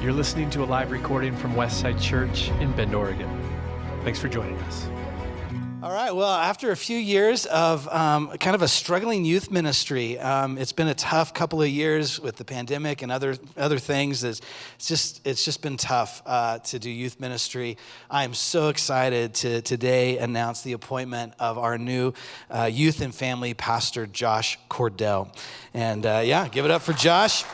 You're listening to a live recording from Westside Church in Bend, Oregon. Thanks for joining us. All right. Well, after a few years of um, kind of a struggling youth ministry, um, it's been a tough couple of years with the pandemic and other other things. It's, just it's just been tough uh, to do youth ministry. I am so excited to today announce the appointment of our new uh, youth and family pastor, Josh Cordell. And uh, yeah, give it up for Josh.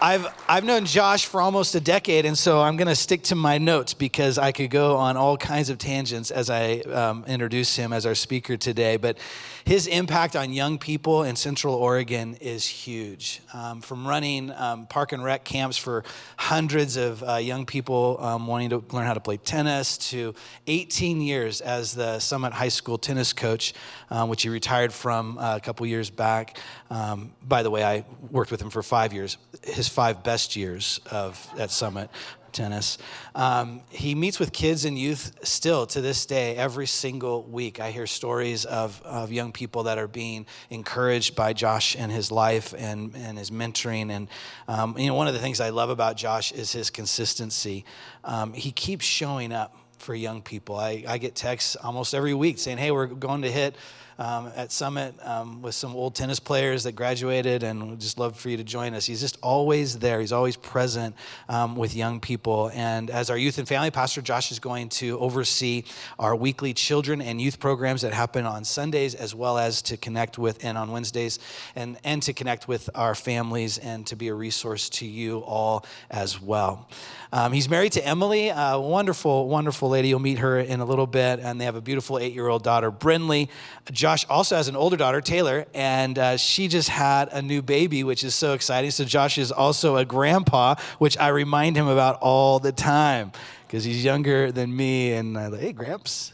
I've, I've known Josh for almost a decade, and so I'm going to stick to my notes because I could go on all kinds of tangents as I um, introduce him as our speaker today. But his impact on young people in Central Oregon is huge. Um, from running um, park and rec camps for hundreds of uh, young people um, wanting to learn how to play tennis to 18 years as the Summit High School tennis coach, um, which he retired from uh, a couple years back. Um, by the way, I worked with him for five years. His five best years of at Summit tennis. Um, he meets with kids and youth still to this day, every single week. I hear stories of, of young people that are being encouraged by Josh and his life and, and his mentoring. And, um, you know, one of the things I love about Josh is his consistency. Um, he keeps showing up for young people. I, I get texts almost every week saying, hey, we're going to hit um, at Summit um, with some old tennis players that graduated, and we'd just love for you to join us. He's just always there. He's always present um, with young people. And as our youth and family pastor, Josh is going to oversee our weekly children and youth programs that happen on Sundays, as well as to connect with and on Wednesdays, and and to connect with our families and to be a resource to you all as well. Um, he's married to Emily, a wonderful, wonderful lady. You'll meet her in a little bit, and they have a beautiful eight-year-old daughter, Brinley. Josh also has an older daughter, Taylor, and uh, she just had a new baby, which is so exciting. So Josh is also a grandpa, which I remind him about all the time because he's younger than me, and I like, hey, Gramps.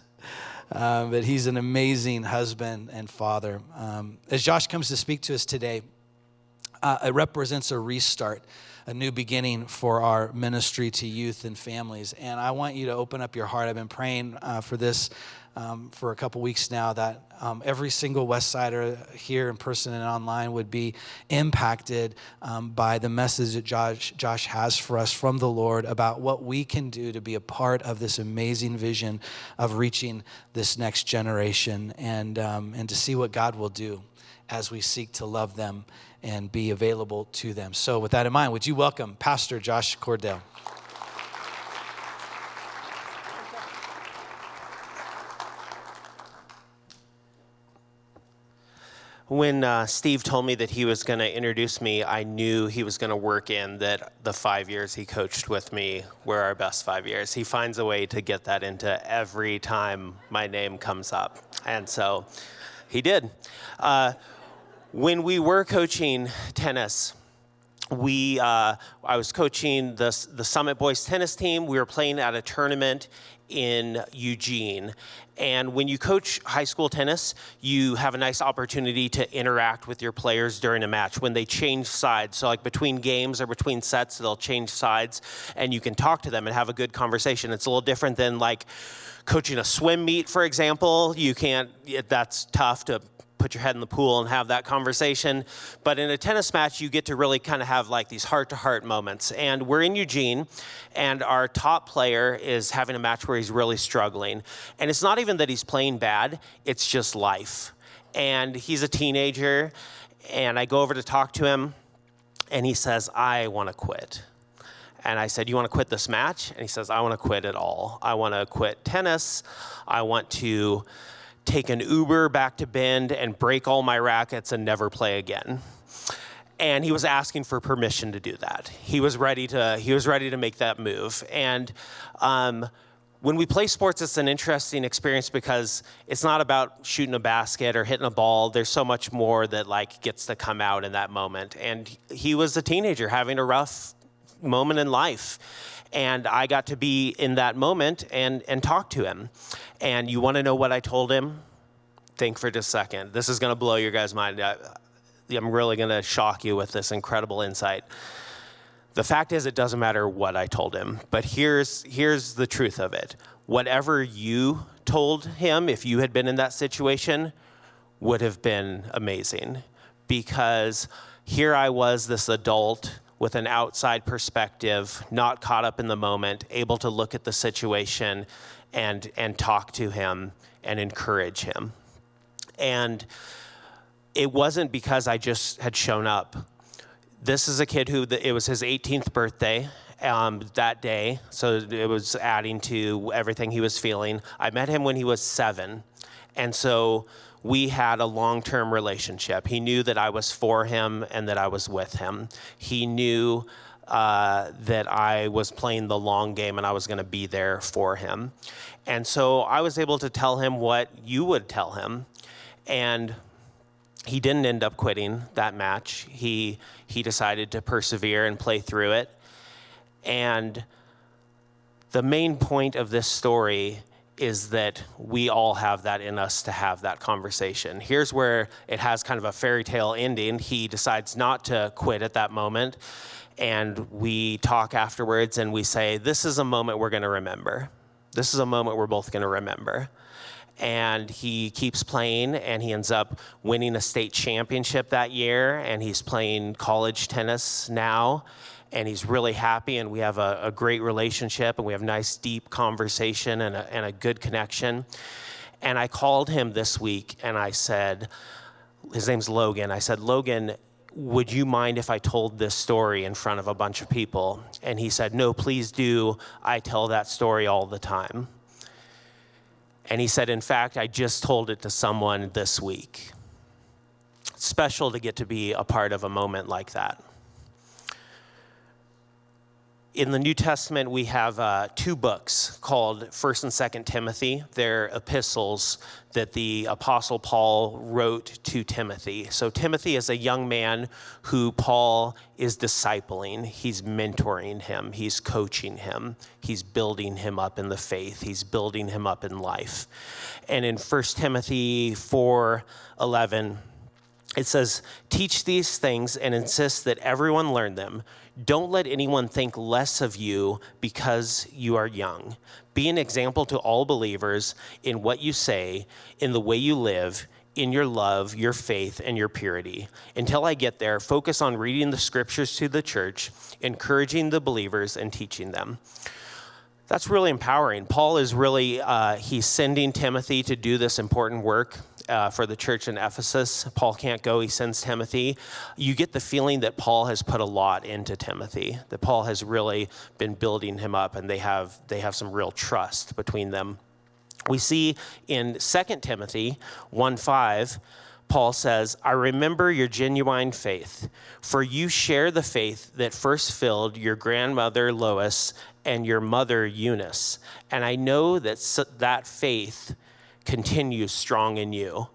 Um, but he's an amazing husband and father. Um, as Josh comes to speak to us today, uh, it represents a restart a new beginning for our ministry to youth and families. And I want you to open up your heart. I've been praying uh, for this um, for a couple weeks now that um, every single West Sider here in person and online would be impacted um, by the message that Josh, Josh has for us from the Lord about what we can do to be a part of this amazing vision of reaching this next generation and, um, and to see what God will do as we seek to love them and be available to them. So, with that in mind, would you welcome Pastor Josh Cordell? When uh, Steve told me that he was going to introduce me, I knew he was going to work in that the five years he coached with me were our best five years. He finds a way to get that into every time my name comes up. And so he did. Uh, when we were coaching tennis, we uh, I was coaching the the Summit Boys tennis team. We were playing at a tournament in Eugene. And when you coach high school tennis, you have a nice opportunity to interact with your players during a match when they change sides. So, like between games or between sets, they'll change sides, and you can talk to them and have a good conversation. It's a little different than like coaching a swim meet, for example. You can't, that's tough to put your head in the pool and have that conversation. But in a tennis match, you get to really kind of have like these heart to heart moments. And we're in Eugene, and our top player is having a match where he's really struggling. And it's not even that he's playing bad, it's just life. And he's a teenager, and I go over to talk to him, and he says, I want to quit. And I said, You want to quit this match? And he says, I want to quit it all. I want to quit tennis. I want to take an Uber back to Bend and break all my rackets and never play again. And he was asking for permission to do that. He was ready to. He was ready to make that move. And um, when we play sports, it's an interesting experience because it's not about shooting a basket or hitting a ball. There's so much more that like gets to come out in that moment. And he was a teenager having a rough moment in life and I got to be in that moment and, and talk to him. And you want to know what I told him? Think for just a second. This is going to blow your guys' mind. I, I'm really going to shock you with this incredible insight. The fact is, it doesn't matter what I told him, but here's, here's the truth of it. Whatever you told him, if you had been in that situation, would have been amazing. Because here I was, this adult with an outside perspective, not caught up in the moment, able to look at the situation and, and talk to him and encourage him. And it wasn't because I just had shown up. This is a kid who, it was his 18th birthday um, that day, so it was adding to everything he was feeling. I met him when he was seven, and so we had a long term relationship. He knew that I was for him and that I was with him. He knew uh, that I was playing the long game and I was going to be there for him. And so I was able to tell him what you would tell him. And he didn't end up quitting that match. He, he decided to persevere and play through it. And the main point of this story is that we all have that in us to have that conversation. Here's where it has kind of a fairy tale ending. He decides not to quit at that moment. And we talk afterwards and we say, This is a moment we're going to remember. This is a moment we're both going to remember. And he keeps playing and he ends up winning a state championship that year. And he's playing college tennis now and he's really happy and we have a, a great relationship and we have nice deep conversation and a, and a good connection. And i called him this week and i said his name's logan i said logan would you mind if i told this story in front of a bunch of people? And he said no please do. I tell that story all the time and he said in fact i just told it to someone this week. Special to get to be a part of a moment like that in the New Testament, we have uh, two books called First and Second Timothy. They're epistles that the Apostle Paul wrote to Timothy. So Timothy is a young man who Paul is discipling. He's mentoring him. He's coaching him. He's building him up in the faith. He's building him up in life. And in First Timothy four eleven, it says, "Teach these things and insist that everyone learn them." Don't let anyone think less of you because you are young. Be an example to all believers in what you say, in the way you live, in your love, your faith, and your purity. Until I get there, focus on reading the scriptures to the church, encouraging the believers, and teaching them. That's really empowering. Paul is really, uh, he's sending Timothy to do this important work uh, for the church in Ephesus. Paul can't go, he sends Timothy. You get the feeling that Paul has put a lot into Timothy, that Paul has really been building him up, and they have, they have some real trust between them. We see in 2 Timothy 1 5, Paul says, I remember your genuine faith, for you share the faith that first filled your grandmother Lois and your mother Eunice. And I know that that faith continues strong in you.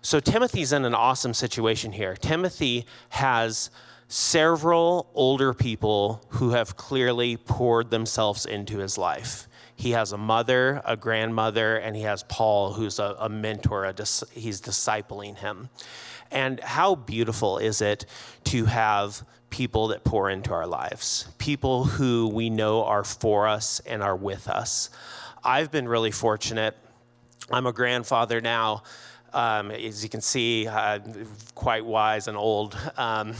So Timothy's in an awesome situation here. Timothy has several older people who have clearly poured themselves into his life. He has a mother, a grandmother, and he has Paul, who's a, a mentor. A dis- he's discipling him. And how beautiful is it to have people that pour into our lives, people who we know are for us and are with us. I've been really fortunate I'm a grandfather now. Um, as you can see, uh, quite wise and old. Um,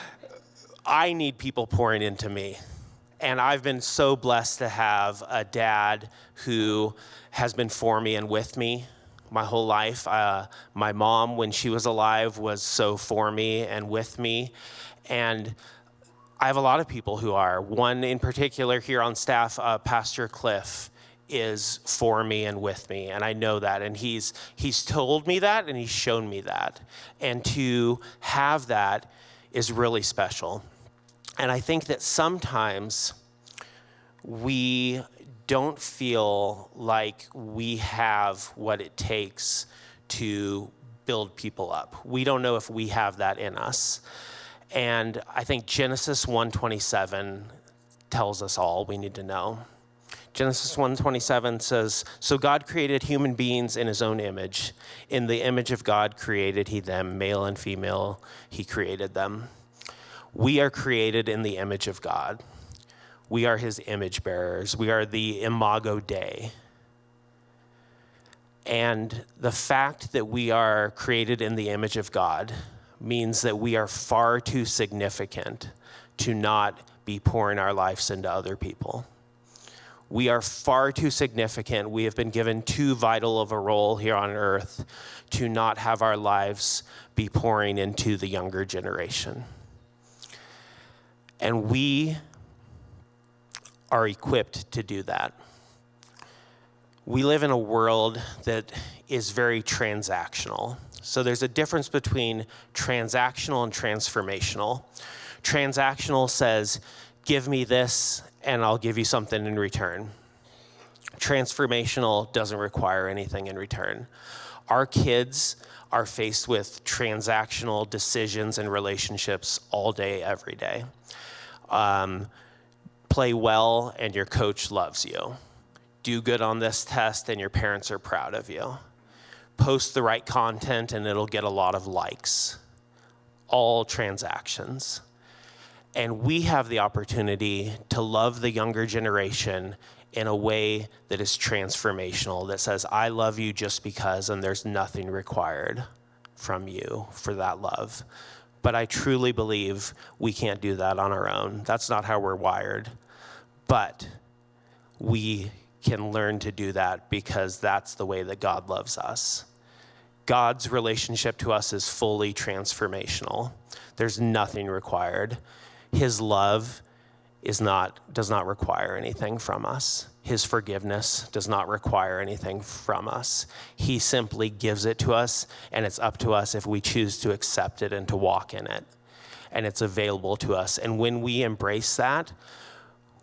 I need people pouring into me. And I've been so blessed to have a dad who has been for me and with me my whole life. Uh, my mom, when she was alive, was so for me and with me. And I have a lot of people who are. One in particular here on staff, uh, Pastor Cliff is for me and with me and i know that and he's he's told me that and he's shown me that. And to have that is really special. And i think that sometimes we don't feel like we have what it takes to build people up. We don't know if we have that in us. And i think genesis 127 tells us all we need to know Genesis 1:27 says, "So God created human beings in his own image. In the image of God created he them, male and female, he created them." We are created in the image of God. We are his image bearers. We are the imago Dei. And the fact that we are created in the image of God means that we are far too significant to not be pouring our lives into other people. We are far too significant. We have been given too vital of a role here on earth to not have our lives be pouring into the younger generation. And we are equipped to do that. We live in a world that is very transactional. So there's a difference between transactional and transformational. Transactional says, give me this and I'll give you something in return. Transformational doesn't require anything in return. Our kids are faced with transactional decisions and relationships all day, every day. Um, play well and your coach loves you. Do good on this test and your parents are proud of you. Post the right content and it'll get a lot of likes. All transactions. And we have the opportunity to love the younger generation in a way that is transformational, that says, I love you just because, and there's nothing required from you for that love. But I truly believe we can't do that on our own. That's not how we're wired. But we can learn to do that because that's the way that God loves us. God's relationship to us is fully transformational. There's nothing required. His love is not, does not require anything from us. His forgiveness does not require anything from us. He simply gives it to us, and it's up to us if we choose to accept it and to walk in it. And it's available to us. And when we embrace that,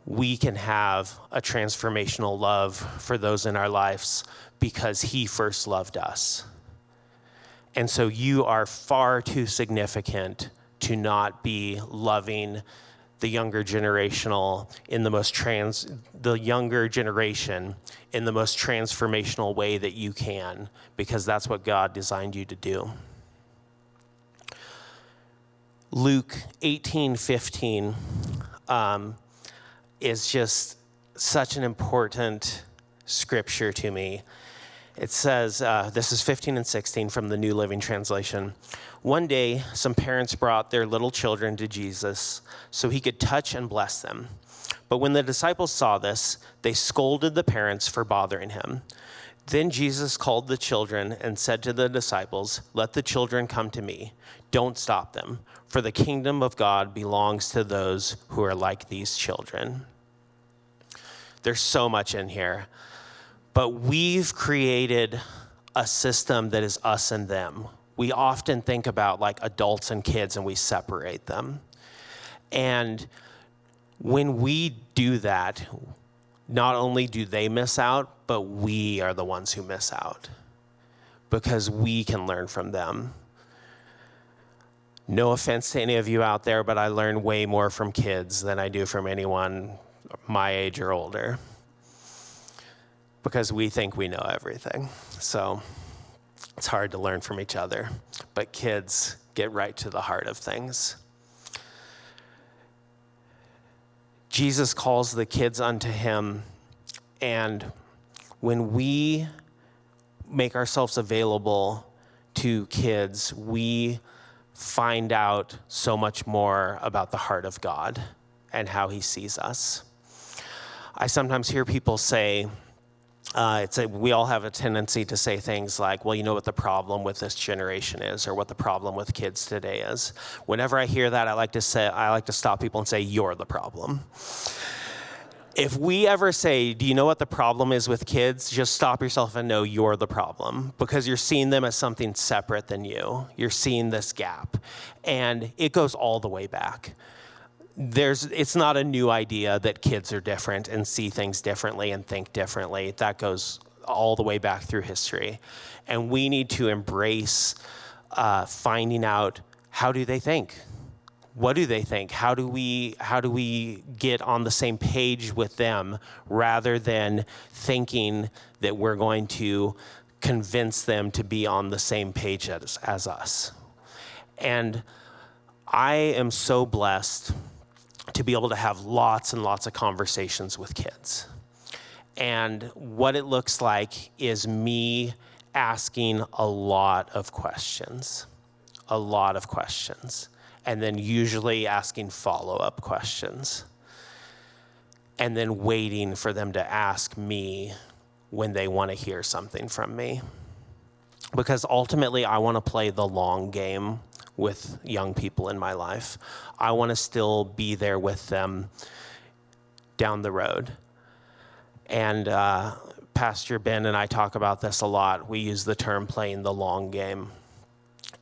we can have a transformational love for those in our lives because He first loved us. And so you are far too significant to not be loving the younger generational in the most trans the younger generation in the most transformational way that you can because that's what God designed you to do. Luke 18 15 um, is just such an important scripture to me. It says, uh, this is 15 and 16 from the New Living Translation. One day, some parents brought their little children to Jesus so he could touch and bless them. But when the disciples saw this, they scolded the parents for bothering him. Then Jesus called the children and said to the disciples, Let the children come to me. Don't stop them, for the kingdom of God belongs to those who are like these children. There's so much in here. But we've created a system that is us and them. We often think about like adults and kids and we separate them. And when we do that, not only do they miss out, but we are the ones who miss out because we can learn from them. No offense to any of you out there, but I learn way more from kids than I do from anyone my age or older because we think we know everything. So it's hard to learn from each other. But kids get right to the heart of things. Jesus calls the kids unto him, and when we make ourselves available to kids, we find out so much more about the heart of God and how he sees us. I sometimes hear people say, uh, it's a, we all have a tendency to say things like, well, you know what the problem with this generation is, or what the problem with kids today is. Whenever I hear that, I like to say, I like to stop people and say, you're the problem. If we ever say, do you know what the problem is with kids? Just stop yourself and know you're the problem because you're seeing them as something separate than you. You're seeing this gap. And it goes all the way back there's it's not a new idea that kids are different and see things differently and think differently. That goes all the way back through history. And we need to embrace uh, finding out how do they think? What do they think? How do we how do we get on the same page with them rather than thinking that we're going to convince them to be on the same page as, as us? And i am so blessed to be able to have lots and lots of conversations with kids. And what it looks like is me asking a lot of questions, a lot of questions. and then usually asking follow up questions, and then waiting for them to ask me when they want to hear something from me. Because ultimately, I want to play the long game with young people in my life. I want to still be there with them down the road. And uh, Pastor Ben and I talk about this a lot. We use the term playing the long game.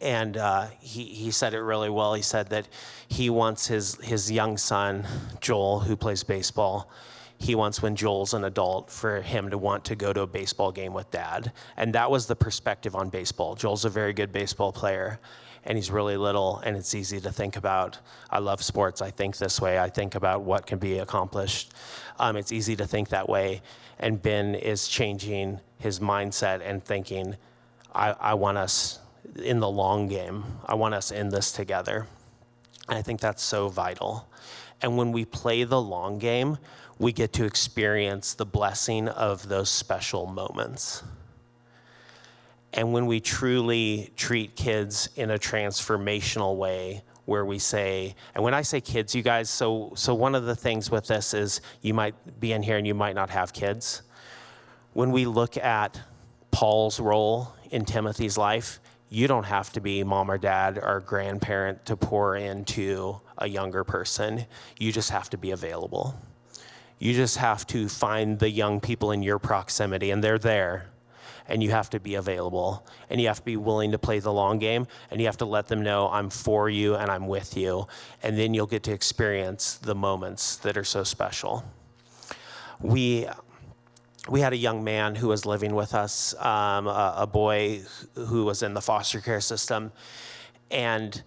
And uh, he, he said it really well. He said that he wants his, his young son, Joel, who plays baseball, he wants when Joel's an adult for him to want to go to a baseball game with dad. And that was the perspective on baseball. Joel's a very good baseball player and he's really little and it's easy to think about i love sports i think this way i think about what can be accomplished. Um, it's easy to think that way and ben is changing his mindset and thinking I, I want us in the long game i want us in this together. And i think that's so vital. And when we play the long game we get to experience the blessing of those special moments and when we truly treat kids in a transformational way, where we say, and when I say kids, you guys, so so one of the things with this is you might be in here and you might not have kids. When we look at Paul's role in Timothy's life, you don't have to be mom or dad or grandparent to pour into a younger person. You just have to be available. You just have to find the young people in your proximity, and they're there and you have to be available and you have to be willing to play the long game and you have to let them know I'm for you and I'm with you. And then you'll get to experience the moments that are so special. We we had a young man who was living with us, um, a, a, boy who was in the foster care system, and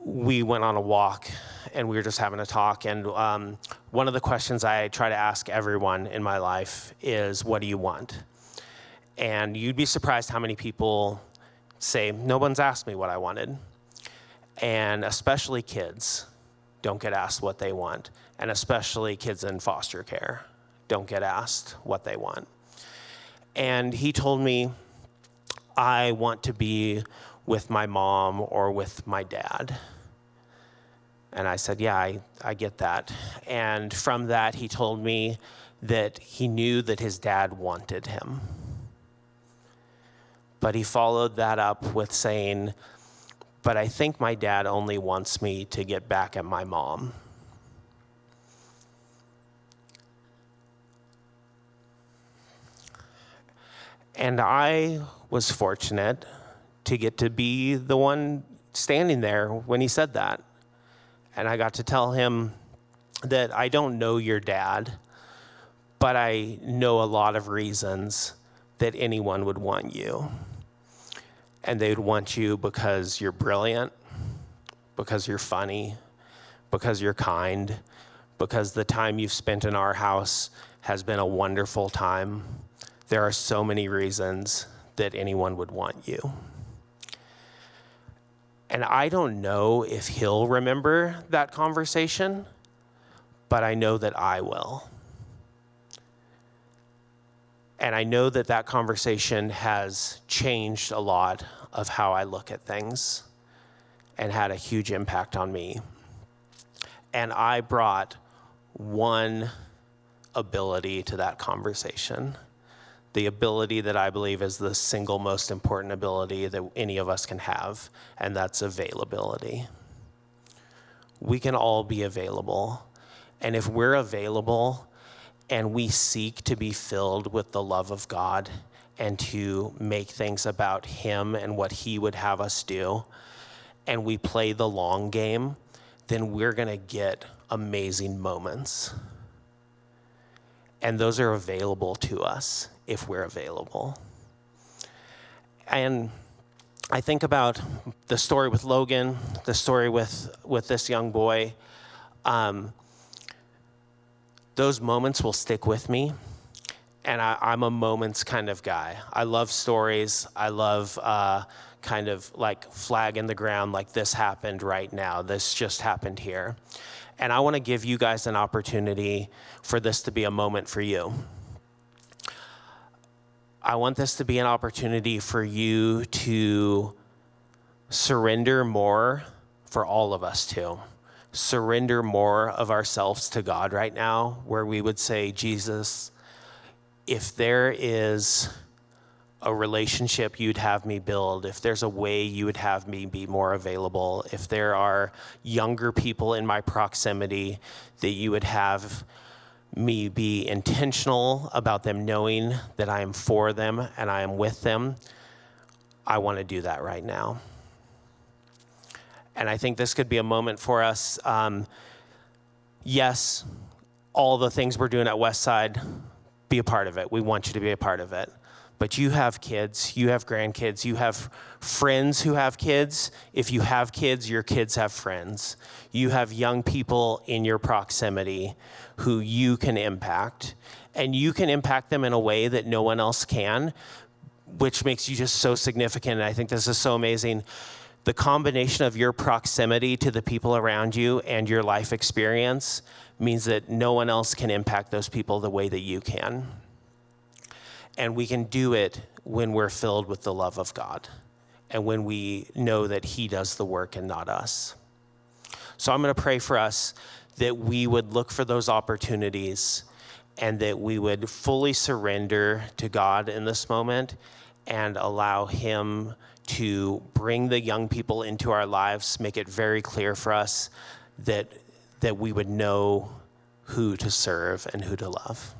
we went on a walk and we were just having a talk. And um, one of the questions I try to ask everyone in my life is, What do you want? And you'd be surprised how many people say, No one's asked me what I wanted. And especially kids don't get asked what they want. And especially kids in foster care don't get asked what they want. And he told me, I want to be with my mom or with my dad. And I said, Yeah, I, I get that. And from that, he told me that he knew that his dad wanted him. But he followed that up with saying, But I think my dad only wants me to get back at my mom. And I was fortunate to get to be the one standing there when he said that. And I got to tell him that I don't know your dad, but I know a lot of reasons that anyone would want you and they'd want you because you're brilliant, because you're funny, because you're kind, because the time you've spent in our house has been a wonderful time. There are so many reasons that anyone would want you. And I don't know if he'll remember that conversation, but I know that I will. And I know that that conversation has changed a lot of how I look at things and had a huge impact on me. And I brought one ability to that conversation the ability that I believe is the single most important ability that any of us can have, and that's availability. We can all be available. And if we're available and we seek to be filled with the love of God and to make things about Him and what He would have us do, and we play the long game, then we're going to get amazing moments. And those are available to us if we're available. And I think about the story with Logan, the story with, with this young boy. Um, those moments will stick with me. And I, am a moments kind of guy. I love stories. I love uh, kind of like flag in the ground, like this happened right now. This just happened here. And I want to give you guys an opportunity for this to be a moment for you. I want this to be an opportunity for you to surrender more for all of us to surrender more of ourselves to God right now, where we would say, Jesus, if there is a relationship you'd have me build, if there's a way you would have me be more available, if there are younger people in my proximity that you would have me be intentional about them knowing that I am for them and I am with them, I want to do that right now. And I think this could be a moment for us. Um, yes, all the things we're doing at Westside, be a part of it. We want you to be a part of it. But you have kids, you have grandkids, you have friends who have kids. If you have kids, your kids have friends. You have young people in your proximity who you can impact. And you can impact them in a way that no one else can, which makes you just so significant. And I think this is so amazing the combination of your proximity to the people around you and your life experience means that no one else can impact those people the way that you can. And we can do it when we're filled with the love of God and when we know that He does the work and not us. So I'm going to pray for us that we would look for those opportunities and that we would fully surrender to God in this moment and allow Him to bring the young people into our lives, make it very clear for us that, that we would know who to serve and who to love.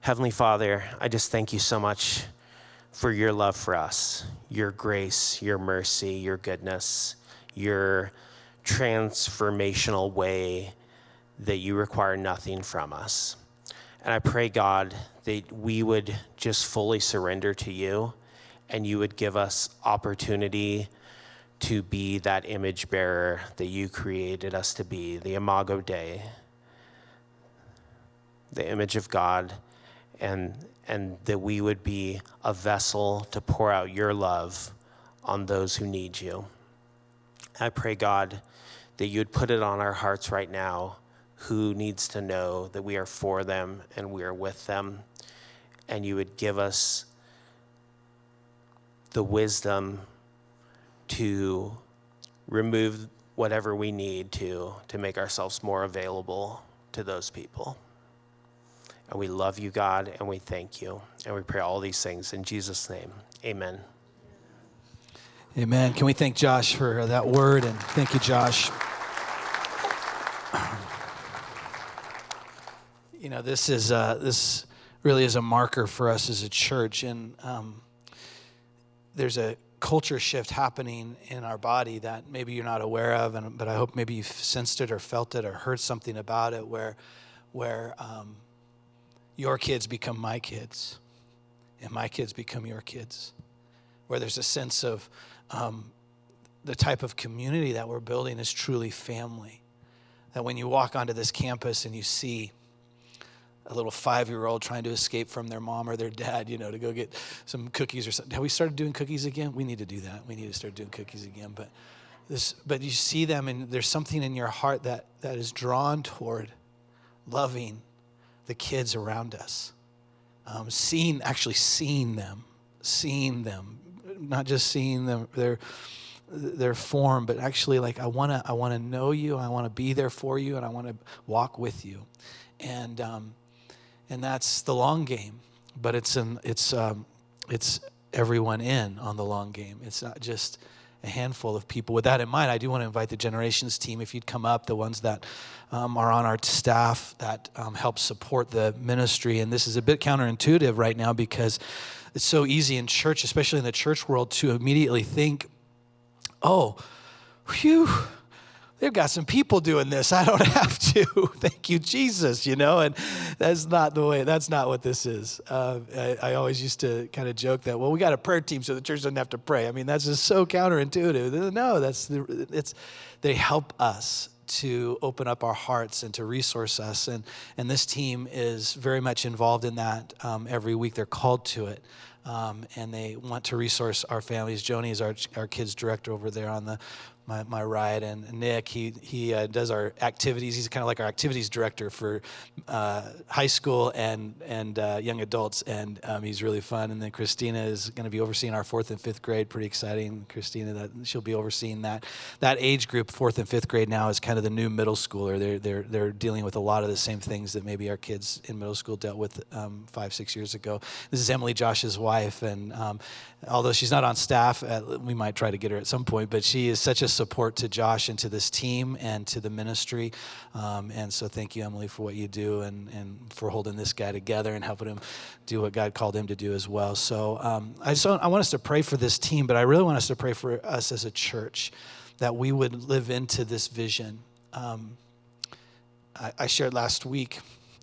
Heavenly Father, I just thank you so much for your love for us, your grace, your mercy, your goodness, your transformational way that you require nothing from us. And I pray, God, that we would just fully surrender to you and you would give us opportunity to be that image bearer that you created us to be, the Imago Dei, the image of God, and, and that we would be a vessel to pour out your love on those who need you. I pray, God, that you'd put it on our hearts right now who needs to know that we are for them and we are with them, and you would give us the wisdom to remove whatever we need to to make ourselves more available to those people. And we love you, God, and we thank you. And we pray all these things in Jesus' name. Amen. Amen. Can we thank Josh for that word? And thank you, Josh. You know, this is uh, this really is a marker for us as a church, and um, there's a culture shift happening in our body that maybe you're not aware of, and, but I hope maybe you've sensed it or felt it or heard something about it where, where um, your kids become my kids and my kids become your kids. Where there's a sense of um, the type of community that we're building is truly family. That when you walk onto this campus and you see a little five year old trying to escape from their mom or their dad, you know, to go get some cookies or something. Have we started doing cookies again? We need to do that. We need to start doing cookies again. But this, but you see them, and there's something in your heart that, that is drawn toward loving the kids around us, um, seeing, actually seeing them, seeing them, not just seeing them, their, their form, but actually like, I want to, I want to know you. I want to be there for you and I want to walk with you. And, um, and that's the long game. But it's an, it's um, it's everyone in on the long game. It's not just a handful of people. With that in mind, I do want to invite the generations team if you'd come up, the ones that um, are on our staff that um, help support the ministry. And this is a bit counterintuitive right now because it's so easy in church, especially in the church world, to immediately think, "Oh, whew." They've got some people doing this. I don't have to. Thank you, Jesus, you know? And that's not the way, that's not what this is. Uh, I, I, always used to kind of joke that, well, we got a prayer team so the church doesn't have to pray. I mean, that's just so counterintuitive. No, that's, the, it's, they help us to open up our hearts and to resource us. And, and this team is very much involved in that um, every week. They're called to it. um, and they want to resource our families. Joni is our, our kids director over there on the my, my ride. And Nick, he, he uh, does our activities. He's kind of like our activities director for uh, high school and, and uh, young adults. And um, he's really fun. And then Christina is going to be overseeing our fourth and fifth grade. Pretty exciting. Christina, that she'll be overseeing that. That age group, fourth and fifth grade now, is kind of the new middle schooler. They're, they're, they're dealing with a lot of the same things that maybe our kids in middle school dealt with um, five, six years ago. This is Emily Josh's wife. And um, although she's not on staff, we might try to get her at some point, but she is such a support to Josh and to this team and to the ministry. Um, and so thank you, Emily, for what you do and, and for holding this guy together and helping him do what God called him to do as well. So um, I just I want us to pray for this team, but I really want us to pray for us as a church that we would live into this vision. Um, I, I shared last week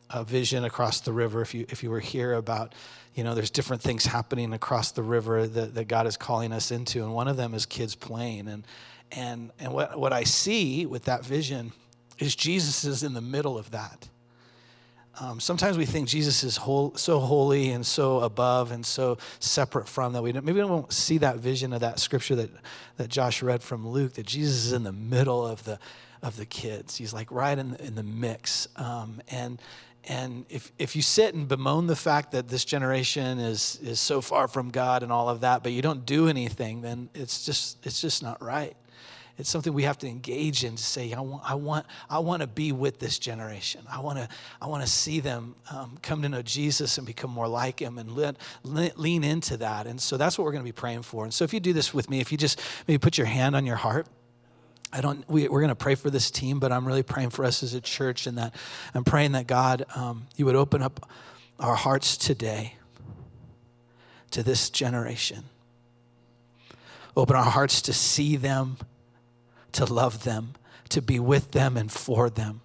a vision across the river. If you if you were here about you know, there's different things happening across the river that, that God is calling us into, and one of them is kids playing. And and and what, what I see with that vision is Jesus is in the middle of that. Um, sometimes we think Jesus is whole, so holy and so above and so separate from that we maybe we don't see that vision of that scripture that, that Josh read from Luke that Jesus is in the middle of the of the kids. He's like right in the, in the mix, um, and and if, if you sit and bemoan the fact that this generation is, is so far from God and all of that, but you don't do anything, then it's just, it's just not right. It's something we have to engage in to say, I want, I want, I want to be with this generation. I want to, I want to see them um, come to know Jesus and become more like Him and lean into that. And so that's what we're going to be praying for. And so if you do this with me, if you just maybe put your hand on your heart I don't, we, are going to pray for this team, but I'm really praying for us as a church and that I'm praying that God, um, you would open up our hearts today to this generation. Open our hearts to see them, to love them, to be with them and for them,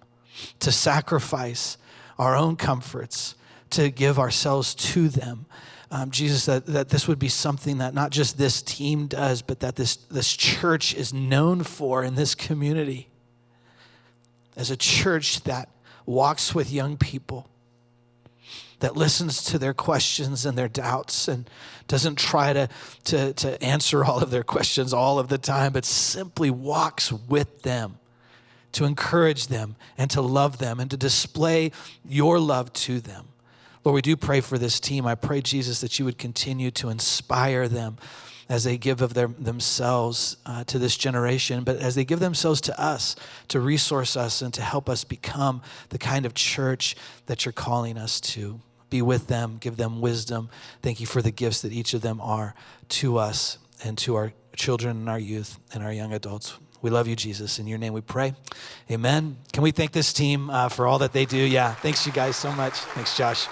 to sacrifice our own comforts, to give ourselves to them um, Jesus, that, that this would be something that not just this team does, but that this, this church is known for in this community. As a church that walks with young people, that listens to their questions and their doubts and doesn't try to, to, to answer all of their questions all of the time, but simply walks with them to encourage them and to love them and to display your love to them. Lord, we do pray for this team. I pray, Jesus, that you would continue to inspire them as they give of their, themselves uh, to this generation, but as they give themselves to us to resource us and to help us become the kind of church that you're calling us to. Be with them, give them wisdom. Thank you for the gifts that each of them are to us and to our children and our youth and our young adults. We love you, Jesus. In your name we pray. Amen. Can we thank this team uh, for all that they do? Yeah. Thanks, you guys, so much. Thanks, Josh.